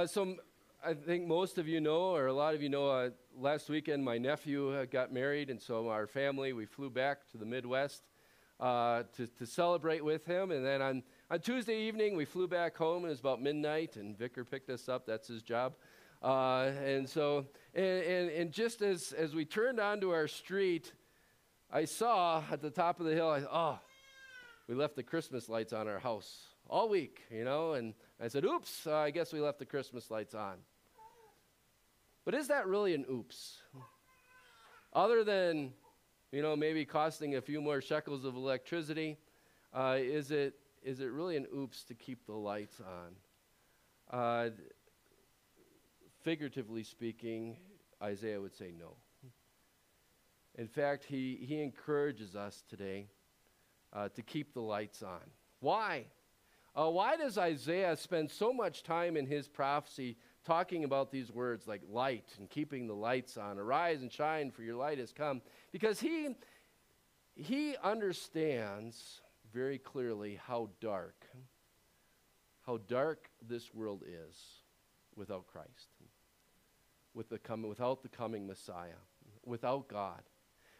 Uh, so I think most of you know, or a lot of you know, uh, last weekend my nephew uh, got married, and so our family, we flew back to the Midwest uh, to, to celebrate with him. And then on, on Tuesday evening, we flew back home, and it was about midnight, and Vicar picked us up. That's his job. Uh, and so, and, and, and, just as, as we turned onto our street, I saw at the top of the hill, I, oh, we left the Christmas lights on our house all week, you know, and I said, oops, uh, I guess we left the Christmas lights on. But is that really an oops? Other than, you know, maybe costing a few more shekels of electricity, uh, is, it, is it really an oops to keep the lights on? Uh, figuratively speaking, Isaiah would say no. In fact, he, he encourages us today uh, to keep the lights on. Why? Uh, why does Isaiah spend so much time in his prophecy talking about these words like light and keeping the lights on? Arise and shine, for your light has come. Because he, he understands very clearly how dark, how dark this world is without Christ, with the coming, without the coming Messiah, without God.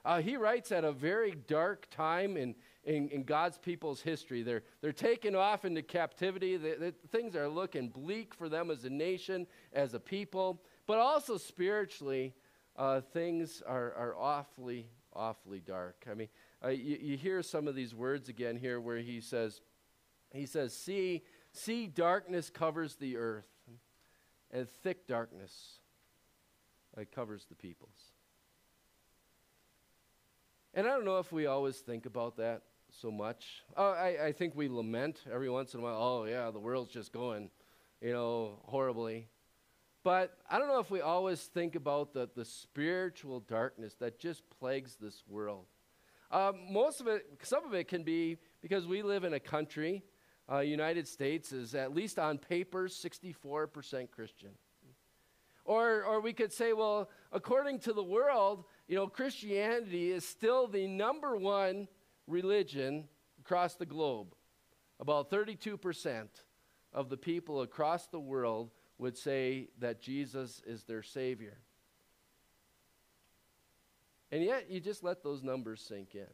Uh, he writes at a very dark time in, in, in, God's people's history. They're, they're taken off into captivity. The, the, things are looking bleak for them as a nation, as a people, but also spiritually, uh, things are, are awfully, awfully dark. I mean, uh, you, you hear some of these words again here where he says, he says, see, see darkness covers the earth, and thick darkness uh, covers the peoples. And I don't know if we always think about that so much. Uh, I, I think we lament every once in a while, oh, yeah, the world's just going, you know, horribly. But I don't know if we always think about the, the spiritual darkness that just plagues this world. Uh, most of it, some of it can be because we live in a country, uh, United States is at least on paper 64% Christian. Or, or we could say, well, according to the world, you know, Christianity is still the number one religion across the globe. About 32% of the people across the world would say that Jesus is their Savior. And yet, you just let those numbers sink in.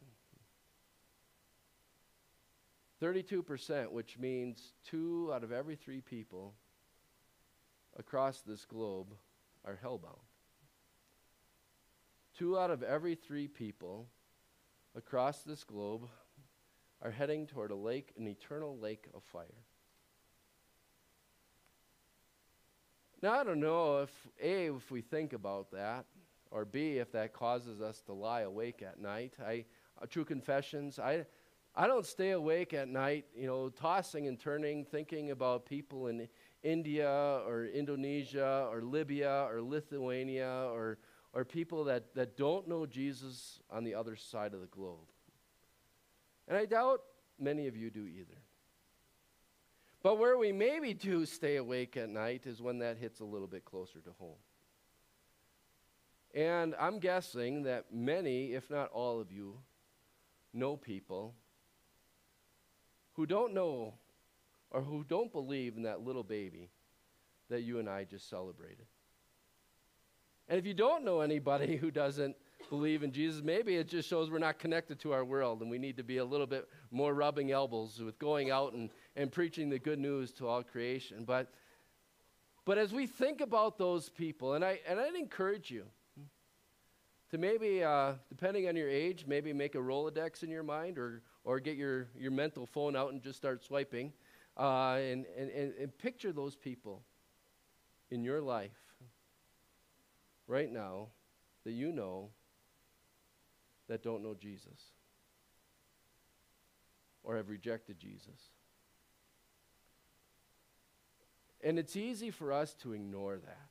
32%, which means two out of every three people across this globe are hellbound. Two out of every three people across this globe are heading toward a lake, an eternal lake of fire. Now, I don't know if, A, if we think about that, or B, if that causes us to lie awake at night. I, uh, true confessions, I, I don't stay awake at night, you know, tossing and turning, thinking about people in India or Indonesia or Libya or Lithuania or or people that, that don't know Jesus on the other side of the globe. And I doubt many of you do either. But where we maybe do stay awake at night is when that hits a little bit closer to home. And I'm guessing that many, if not all of you, know people who don't know or who don't believe in that little baby that you and I just celebrated. And if you don't know anybody who doesn't believe in Jesus, maybe it just shows we're not connected to our world and we need to be a little bit more rubbing elbows with going out and, and preaching the good news to all creation. But, but as we think about those people, and, I, and I'd encourage you to maybe, uh, depending on your age, maybe make a Rolodex in your mind or, or get your, your mental phone out and just start swiping uh, and, and, and, and picture those people in your life right now that you know that don't know Jesus or have rejected Jesus. And it's easy for us to ignore that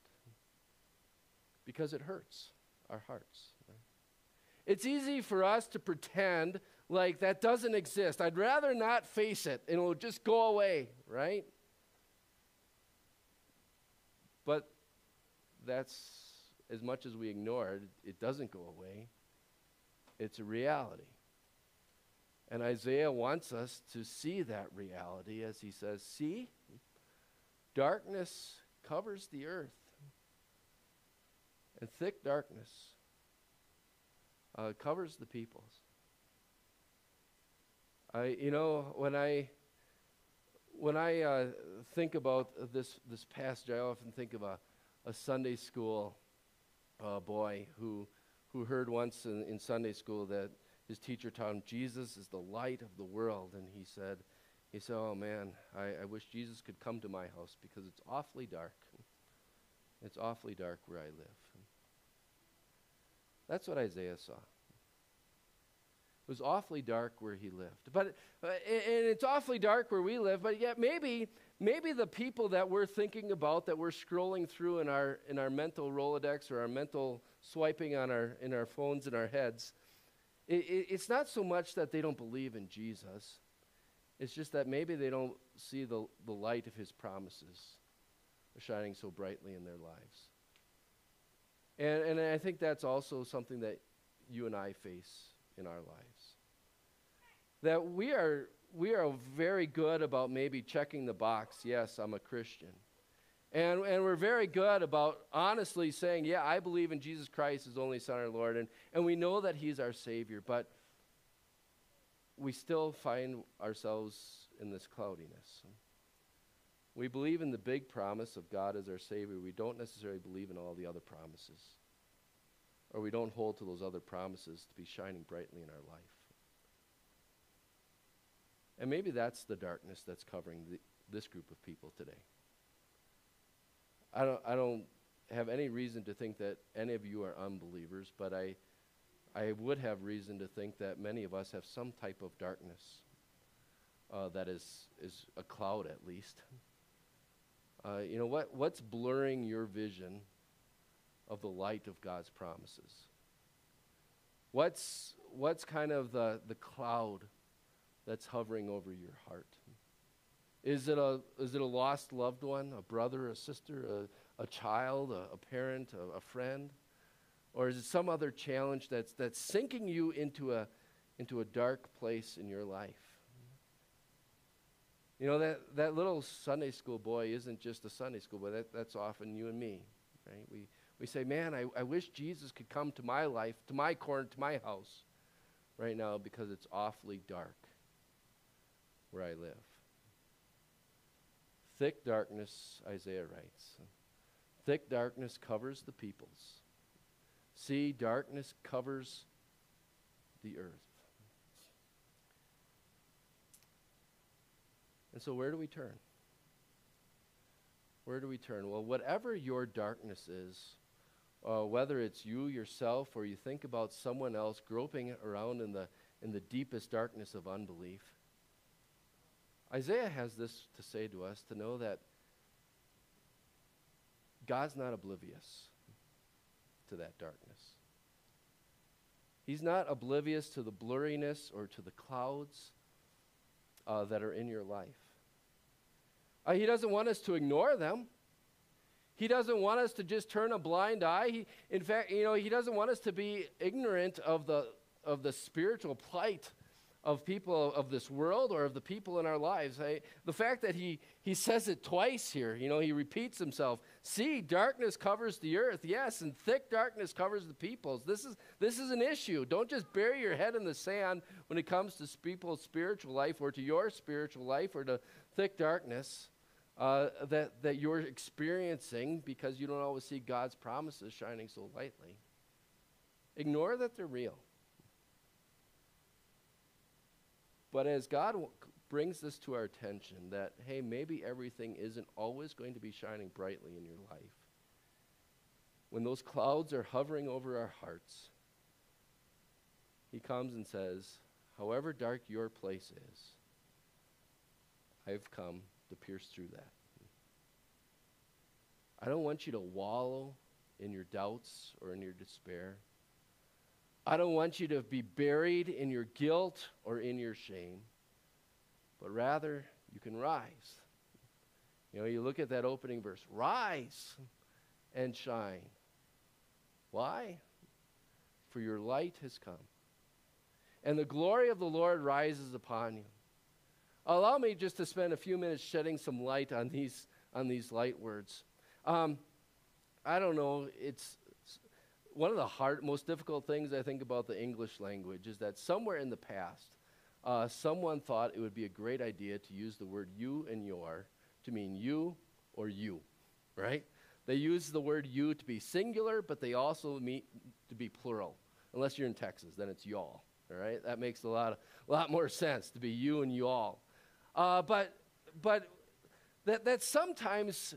because it hurts our hearts. Right? It's easy for us to pretend like that doesn't exist. I'd rather not face it and it'll just go away, right? But that's as much as we ignore it, it doesn't go away. It's a reality. And Isaiah wants us to see that reality as he says, See, darkness covers the earth, and thick darkness uh, covers the peoples. I, you know, when I when I uh, think about this this passage, I often think of a, a Sunday school uh, boy who who heard once in, in Sunday school that his teacher taught him Jesus is the light of the world, and he said, he said, "Oh man, I, I wish Jesus could come to my house because it's awfully dark. It's awfully dark where I live." That's what Isaiah saw. It was awfully dark where he lived. But uh, and it's awfully dark where we live, but yet maybe maybe the people that we're thinking about that we're scrolling through in our in our mental Rolodex or our mental swiping on our in our phones in our heads, it, it, it's not so much that they don't believe in Jesus. It's just that maybe they don't see the, the light of his promises shining so brightly in their lives. And, and I think that's also something that you and I face in our lives. That we are, we are very good about maybe checking the box, yes, I'm a Christian. And, and we're very good about honestly saying, yeah, I believe in Jesus Christ as only Son, our Lord, and, and we know that He's our Savior, but we still find ourselves in this cloudiness. We believe in the big promise of God as our Savior. We don't necessarily believe in all the other promises or we don't hold to those other promises to be shining brightly in our life. And maybe that's the darkness that's covering the, this group of people today. I don't, I don't have any reason to think that any of you are unbelievers, but I, I would have reason to think that many of us have some type of darkness uh, that is, is a cloud at least. Uh, you know, what, what's blurring your vision of the light of God's promises? What's, what's kind of the, the cloud that's hovering over your heart? Is it a, is it a lost loved one, a brother, a sister, a, a child, a, a parent, a, a friend? Or is it some other challenge that's, that's sinking you into a, into a dark place in your life? You know, that, that little Sunday school boy isn't just a Sunday school boy. That, that's often you and me, right? We, we say, man, I, I wish Jesus could come to my life, to my corner, to my house right now because it's awfully dark where I live. Thick darkness, Isaiah writes. Thick darkness covers the peoples. See, darkness covers the earth. And so, where do we turn? Where do we turn? Well, whatever your darkness is, uh, whether it's you yourself or you think about someone else groping around in the, in the deepest darkness of unbelief. Isaiah has this to say to us to know that God's not oblivious to that darkness. He's not oblivious to the blurriness or to the clouds uh, that are in your life. Uh, he doesn't want us to ignore them. He doesn't want us to just turn a blind eye. He, in fact, you know, he doesn't want us to be ignorant of the, of the spiritual plight of people of this world or of the people in our lives. I, the fact that he, he says it twice here, you know, he repeats himself. See, darkness covers the earth, yes, and thick darkness covers the peoples. This is, this is an issue. Don't just bury your head in the sand when it comes to people's spiritual life or to your spiritual life or to thick darkness uh, that, that you're experiencing because you don't always see God's promises shining so lightly. Ignore that they're real. But as God w- brings this to our attention, that, hey, maybe everything isn't always going to be shining brightly in your life. When those clouds are hovering over our hearts, He comes and says, however dark your place is, I've come to pierce through that. I don't want you to wallow in your doubts or in your despair. I don't want you to be buried in your guilt or in your shame, but rather you can rise. You know, you look at that opening verse rise and shine. Why? For your light has come, and the glory of the Lord rises upon you. Allow me just to spend a few minutes shedding some light on these, on these light words. Um, I don't know. It's one of the hard, most difficult things I think about the English language is that somewhere in the past, uh, someone thought it would be a great idea to use the word you and your to mean you or you, right? They use the word you to be singular, but they also mean to be plural. Unless you're in Texas, then it's y'all, all right? That makes a lot, of, a lot more sense to be you and y'all. Uh, but but that, that sometimes,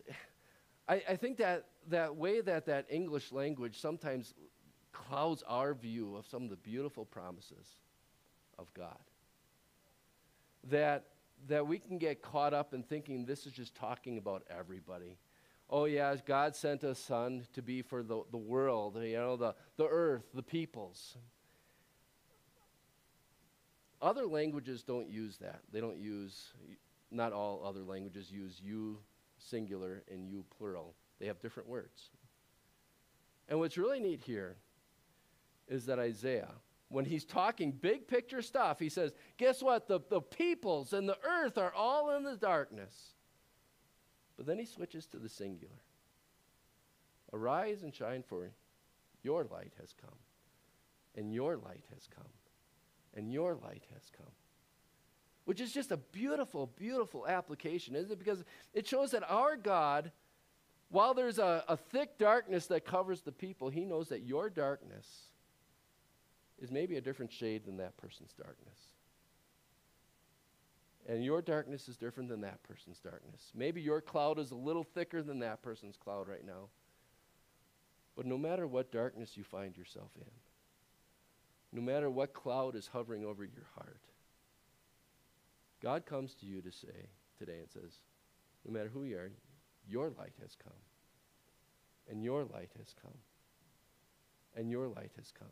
I, I think that that way that that English language sometimes clouds our view of some of the beautiful promises of God. That, that we can get caught up in thinking this is just talking about everybody. Oh, yeah, God sent a son to be for the, the world, you know, the, the earth, the peoples. Other languages don't use that. They don't use, not all other languages use you singular and you plural. They have different words. And what's really neat here is that Isaiah, when he's talking big picture stuff, he says, Guess what? The, the peoples and the earth are all in the darkness. But then he switches to the singular. Arise and shine, for your light has come, and your light has come, and your light has come. Which is just a beautiful, beautiful application, isn't it? Because it shows that our God while there's a, a thick darkness that covers the people, he knows that your darkness is maybe a different shade than that person's darkness. And your darkness is different than that person's darkness. Maybe your cloud is a little thicker than that person's cloud right now. But no matter what darkness you find yourself in, no matter what cloud is hovering over your heart, God comes to you to say today and says, no matter who you are, your light has come. And your light has come. And your light has come.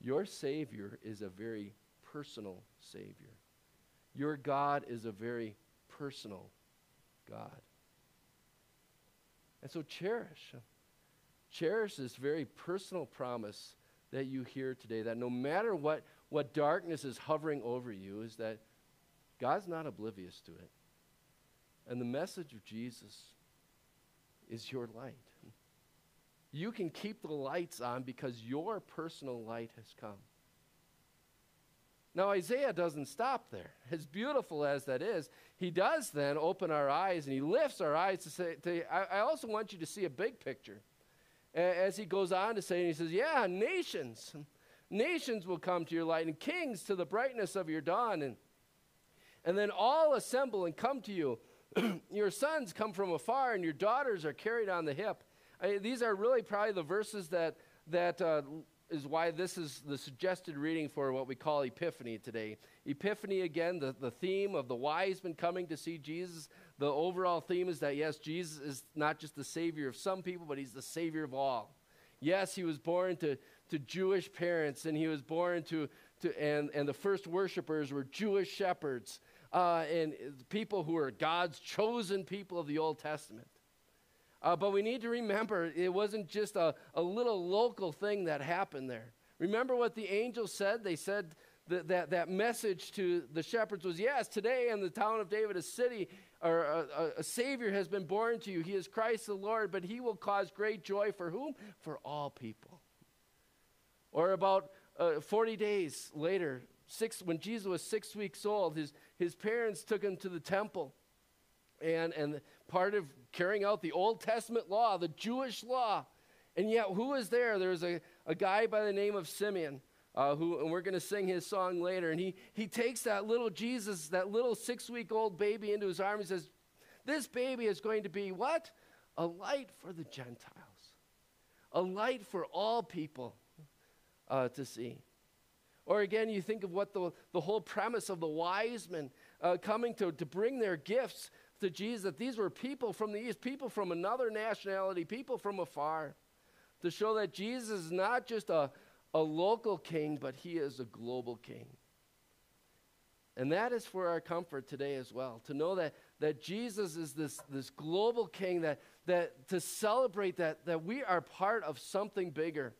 Your Savior is a very personal Savior. Your God is a very personal God. And so cherish. Cherish this very personal promise that you hear today that no matter what, what darkness is hovering over you, is that God's not oblivious to it. And the message of Jesus is your light. You can keep the lights on because your personal light has come. Now, Isaiah doesn't stop there. As beautiful as that is, he does then open our eyes and he lifts our eyes to say, to, I, I also want you to see a big picture. As he goes on to say, and he says, Yeah, nations, nations will come to your light, and kings to the brightness of your dawn. And, and then all assemble and come to you. your sons come from afar, and your daughters are carried on the hip. I, these are really probably the verses that, that uh, is why this is the suggested reading for what we call Epiphany today. Epiphany, again, the, the theme of the wise men coming to see Jesus. The overall theme is that, yes, Jesus is not just the Savior of some people, but He's the Savior of all. Yes, He was born to, to Jewish parents, and He was born to, to and, and the first worshipers were Jewish shepherds uh, and people who are God's chosen people of the Old Testament. Uh, but we need to remember it wasn't just a, a little local thing that happened there. Remember what the angels said? They said that, that, that message to the shepherds was yes, today in the town of David, a city or a, a, Savior has been born to you. He is Christ the Lord, but he will cause great joy for whom? For all people. Or about uh, 40 days later, six, when Jesus was six weeks old, his, his parents took him to the temple. And, and part of carrying out the Old Testament law, the Jewish law. And yet, who was there? There was a, a guy by the name of Simeon, uh, who, and we're going to sing his song later. And he, he takes that little Jesus, that little six week old baby, into his arms and says, This baby is going to be what? A light for the Gentiles, a light for all people uh, to see. Or again, you think of what the, the whole premise of the wise men uh, coming to, to bring their gifts to Jesus, that these were people from the east, people from another nationality, people from afar, to show that Jesus is not just a, a local king, but he is a global king. And that is for our comfort today as well, to know that, that Jesus is this, this global king, that, that to celebrate that, that we are part of something bigger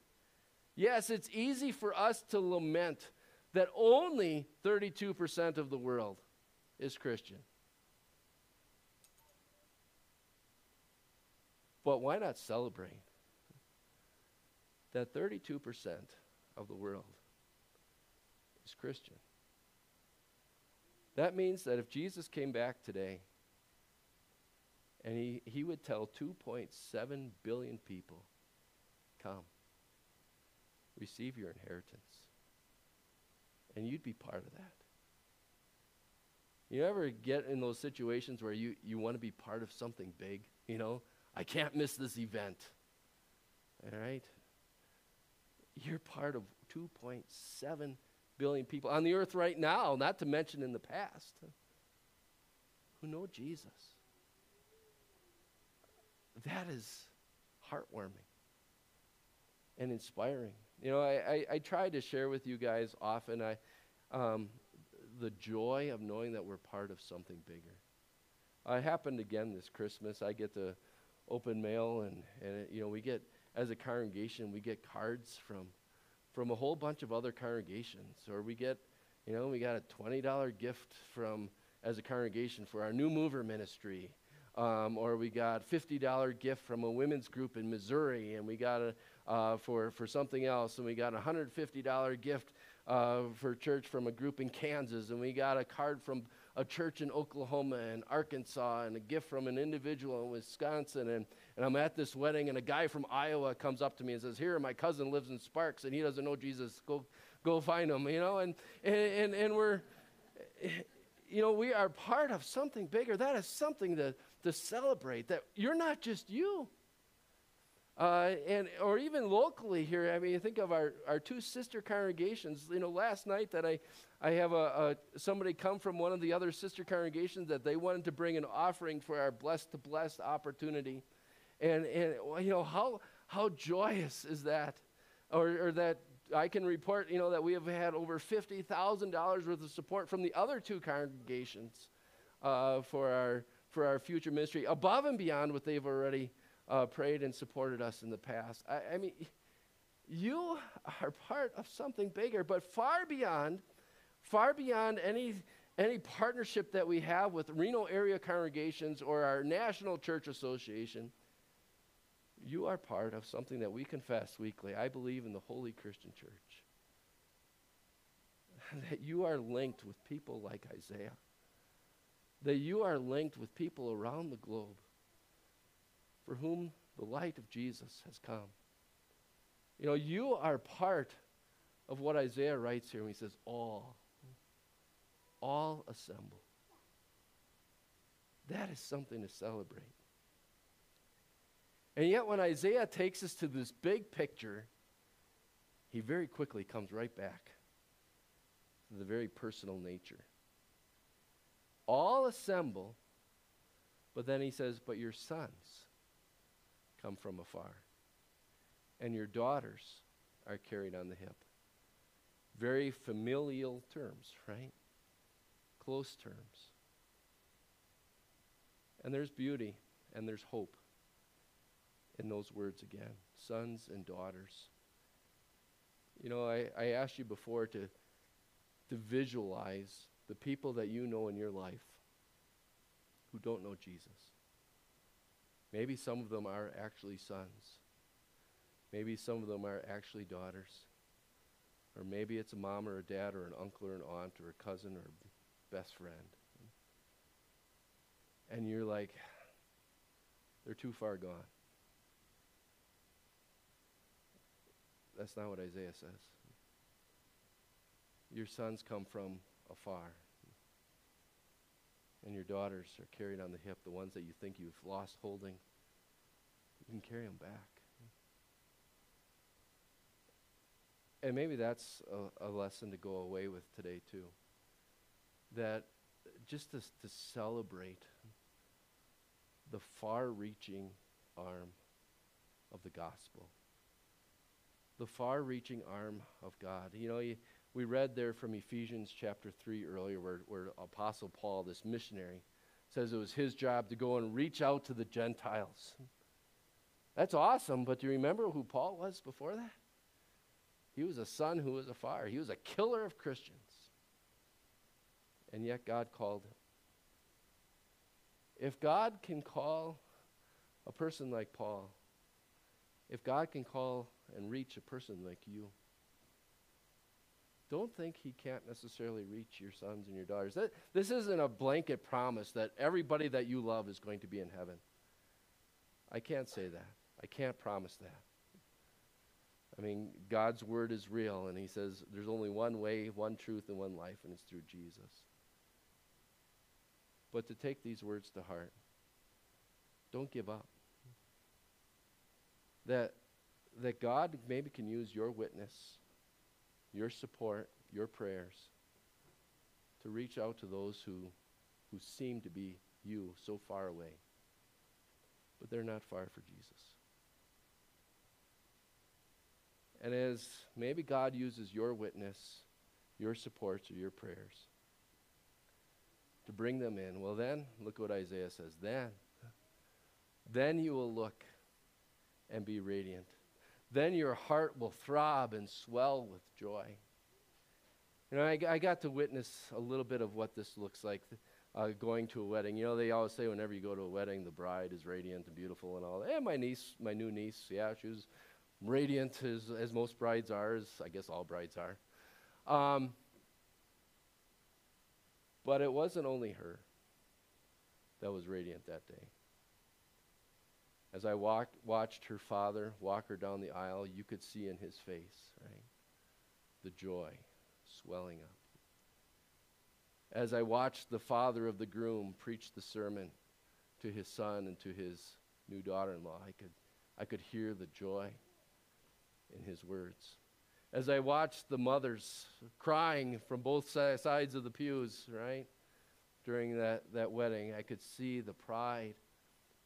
Yes, it's easy for us to lament that only 32% of the world is Christian. But why not celebrate that 32% of the world is Christian? That means that if Jesus came back today and he, he would tell 2.7 billion people, Come, receive your inheritance. And you'd be part of that. You ever get in those situations where you, you want to be part of something big? You know, I can't miss this event. All right? You're part of 2.7 billion people on the earth right now, not to mention in the past, who know Jesus. That is heartwarming and inspiring. You know, I, I, I try to share with you guys often I, um, the joy of knowing that we're part of something bigger. Uh, it happened again this Christmas. I get to open mail, and, and it, you know, we get, as a congregation, we get cards from, from a whole bunch of other congregations. Or we get, you know, we got a $20 gift from, as a congregation for our new mover ministry. Um, or we got $50 gift from a women's group in Missouri, and we got a, uh, for, for something else, and we got a $150 gift uh, for church from a group in Kansas, and we got a card from a church in Oklahoma and Arkansas, and a gift from an individual in Wisconsin. And, and I'm at this wedding, and a guy from Iowa comes up to me and says, Here, my cousin lives in Sparks, and he doesn't know Jesus. Go, go find him, you know? And, and, and, and we're, you know, we are part of something bigger. That is something to, to celebrate, that you're not just you. Uh, and or even locally here, I mean, think of our, our two sister congregations. You know, last night that I, I have a, a, somebody come from one of the other sister congregations that they wanted to bring an offering for our blessed to blessed opportunity, and and you know how how joyous is that, or or that I can report you know that we have had over fifty thousand dollars worth of support from the other two congregations uh, for our for our future ministry above and beyond what they've already uh, prayed and supported us in the past. I, I mean, you are part of something bigger, but far beyond, far beyond any any partnership that we have with Reno area congregations or our national church association, you are part of something that we confess weekly. I believe in the Holy Christian Church. that you are linked with people like Isaiah. That you are linked with people around the globe for whom the light of Jesus has come. You know, you are part of what Isaiah writes here when he says, all. All assemble. That is something to celebrate. And yet, when Isaiah takes us to this big picture, he very quickly comes right back to the very personal nature. All assemble, but then he says, But your sons come from afar. And your daughters are carried on the hip. Very familial terms, right? Close terms. And there's beauty and there's hope in those words again sons and daughters. You know, I, I asked you before to, to visualize the people that you know in your life who don't know Jesus. Maybe some of them are actually sons. Maybe some of them are actually daughters. Or maybe it's a mom or a dad or an uncle or an aunt or a cousin or a best friend. And you're like, they're too far gone. That's not what Isaiah says. Your sons come from afar. And your daughters are carried on the hip, the ones that you think you've lost holding. You can carry them back. And maybe that's a, a lesson to go away with today, too. That just to, to celebrate the far reaching arm of the gospel. The far reaching arm of God. You know, you, we read there from Ephesians chapter 3 earlier, where, where Apostle Paul, this missionary, says it was his job to go and reach out to the Gentiles. That's awesome, but do you remember who Paul was before that? He was a son who was a fire. He was a killer of Christians. And yet God called him. If God can call a person like Paul, if God can call and reach a person like you, don't think he can't necessarily reach your sons and your daughters. That, this isn't a blanket promise that everybody that you love is going to be in heaven. I can't say that. I can't promise that. I mean, God's word is real, and he says there's only one way, one truth, and one life, and it's through Jesus. But to take these words to heart, don't give up. That, that God maybe can use your witness your support, your prayers to reach out to those who, who seem to be you so far away. But they're not far for Jesus. And as maybe God uses your witness, your supports, or your prayers to bring them in, well, then, look what Isaiah says. Then, then you will look and be radiant then your heart will throb and swell with joy. You know, I, I got to witness a little bit of what this looks like uh, going to a wedding. You know, they always say whenever you go to a wedding, the bride is radiant and beautiful and all. And my niece, my new niece, yeah, she was radiant as, as most brides are, as I guess all brides are. Um, but it wasn't only her that was radiant that day. As I walked, watched her father walk her down the aisle, you could see in his face, right? The joy swelling up. As I watched the father of the groom preach the sermon to his son and to his new daughter in law, I could, I could hear the joy in his words. As I watched the mothers crying from both sides of the pews, right, during that, that wedding, I could see the pride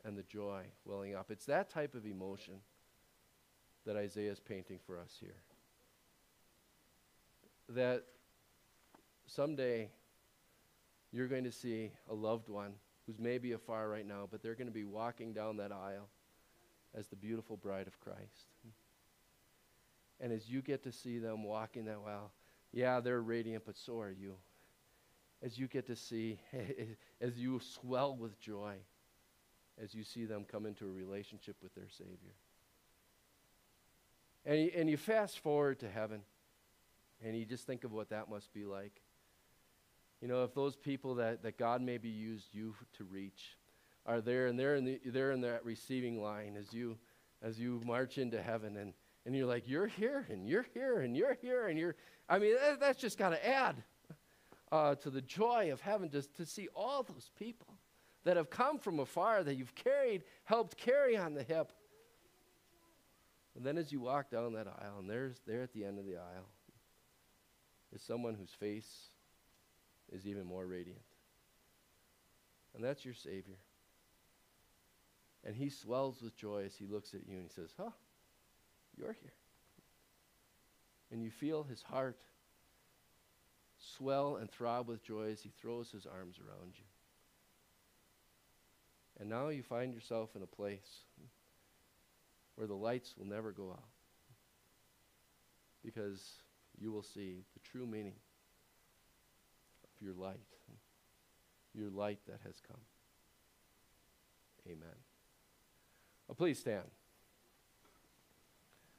and the joy welling up. It's that type of emotion that Isaiah is painting for us here. That someday you're going to see a loved one who's maybe afar right now, but they're going to be walking down that aisle as the beautiful bride of Christ. And as you get to see them walking that aisle, yeah, they're radiant, but so are you. As you get to see, as you swell with joy as you see them come into a relationship with their Savior. And you, and you fast forward to heaven, and you just think of what that must be like. You know, if those people that, that God maybe used you to reach are there and they're in, the, they're in that receiving line as you, as you march into heaven, and, and you're like, you're here, and you're here, and you're here, and you're, I mean, that, that's just got to add uh, to the joy of heaven to, to see all those people that have come from afar that you've carried, helped carry on the hip. And then as you walk down that aisle, and there's there at the end of the aisle is someone whose face is even more radiant. And that's your Savior. And he swells with joy as he looks at you and he says, Huh, you're here. And you feel his heart swell and throb with joy as he throws his arms around you. And now you find yourself in a place where the lights will never go out because you will see the true meaning of your light, your light that has come. Amen. Well, please stand.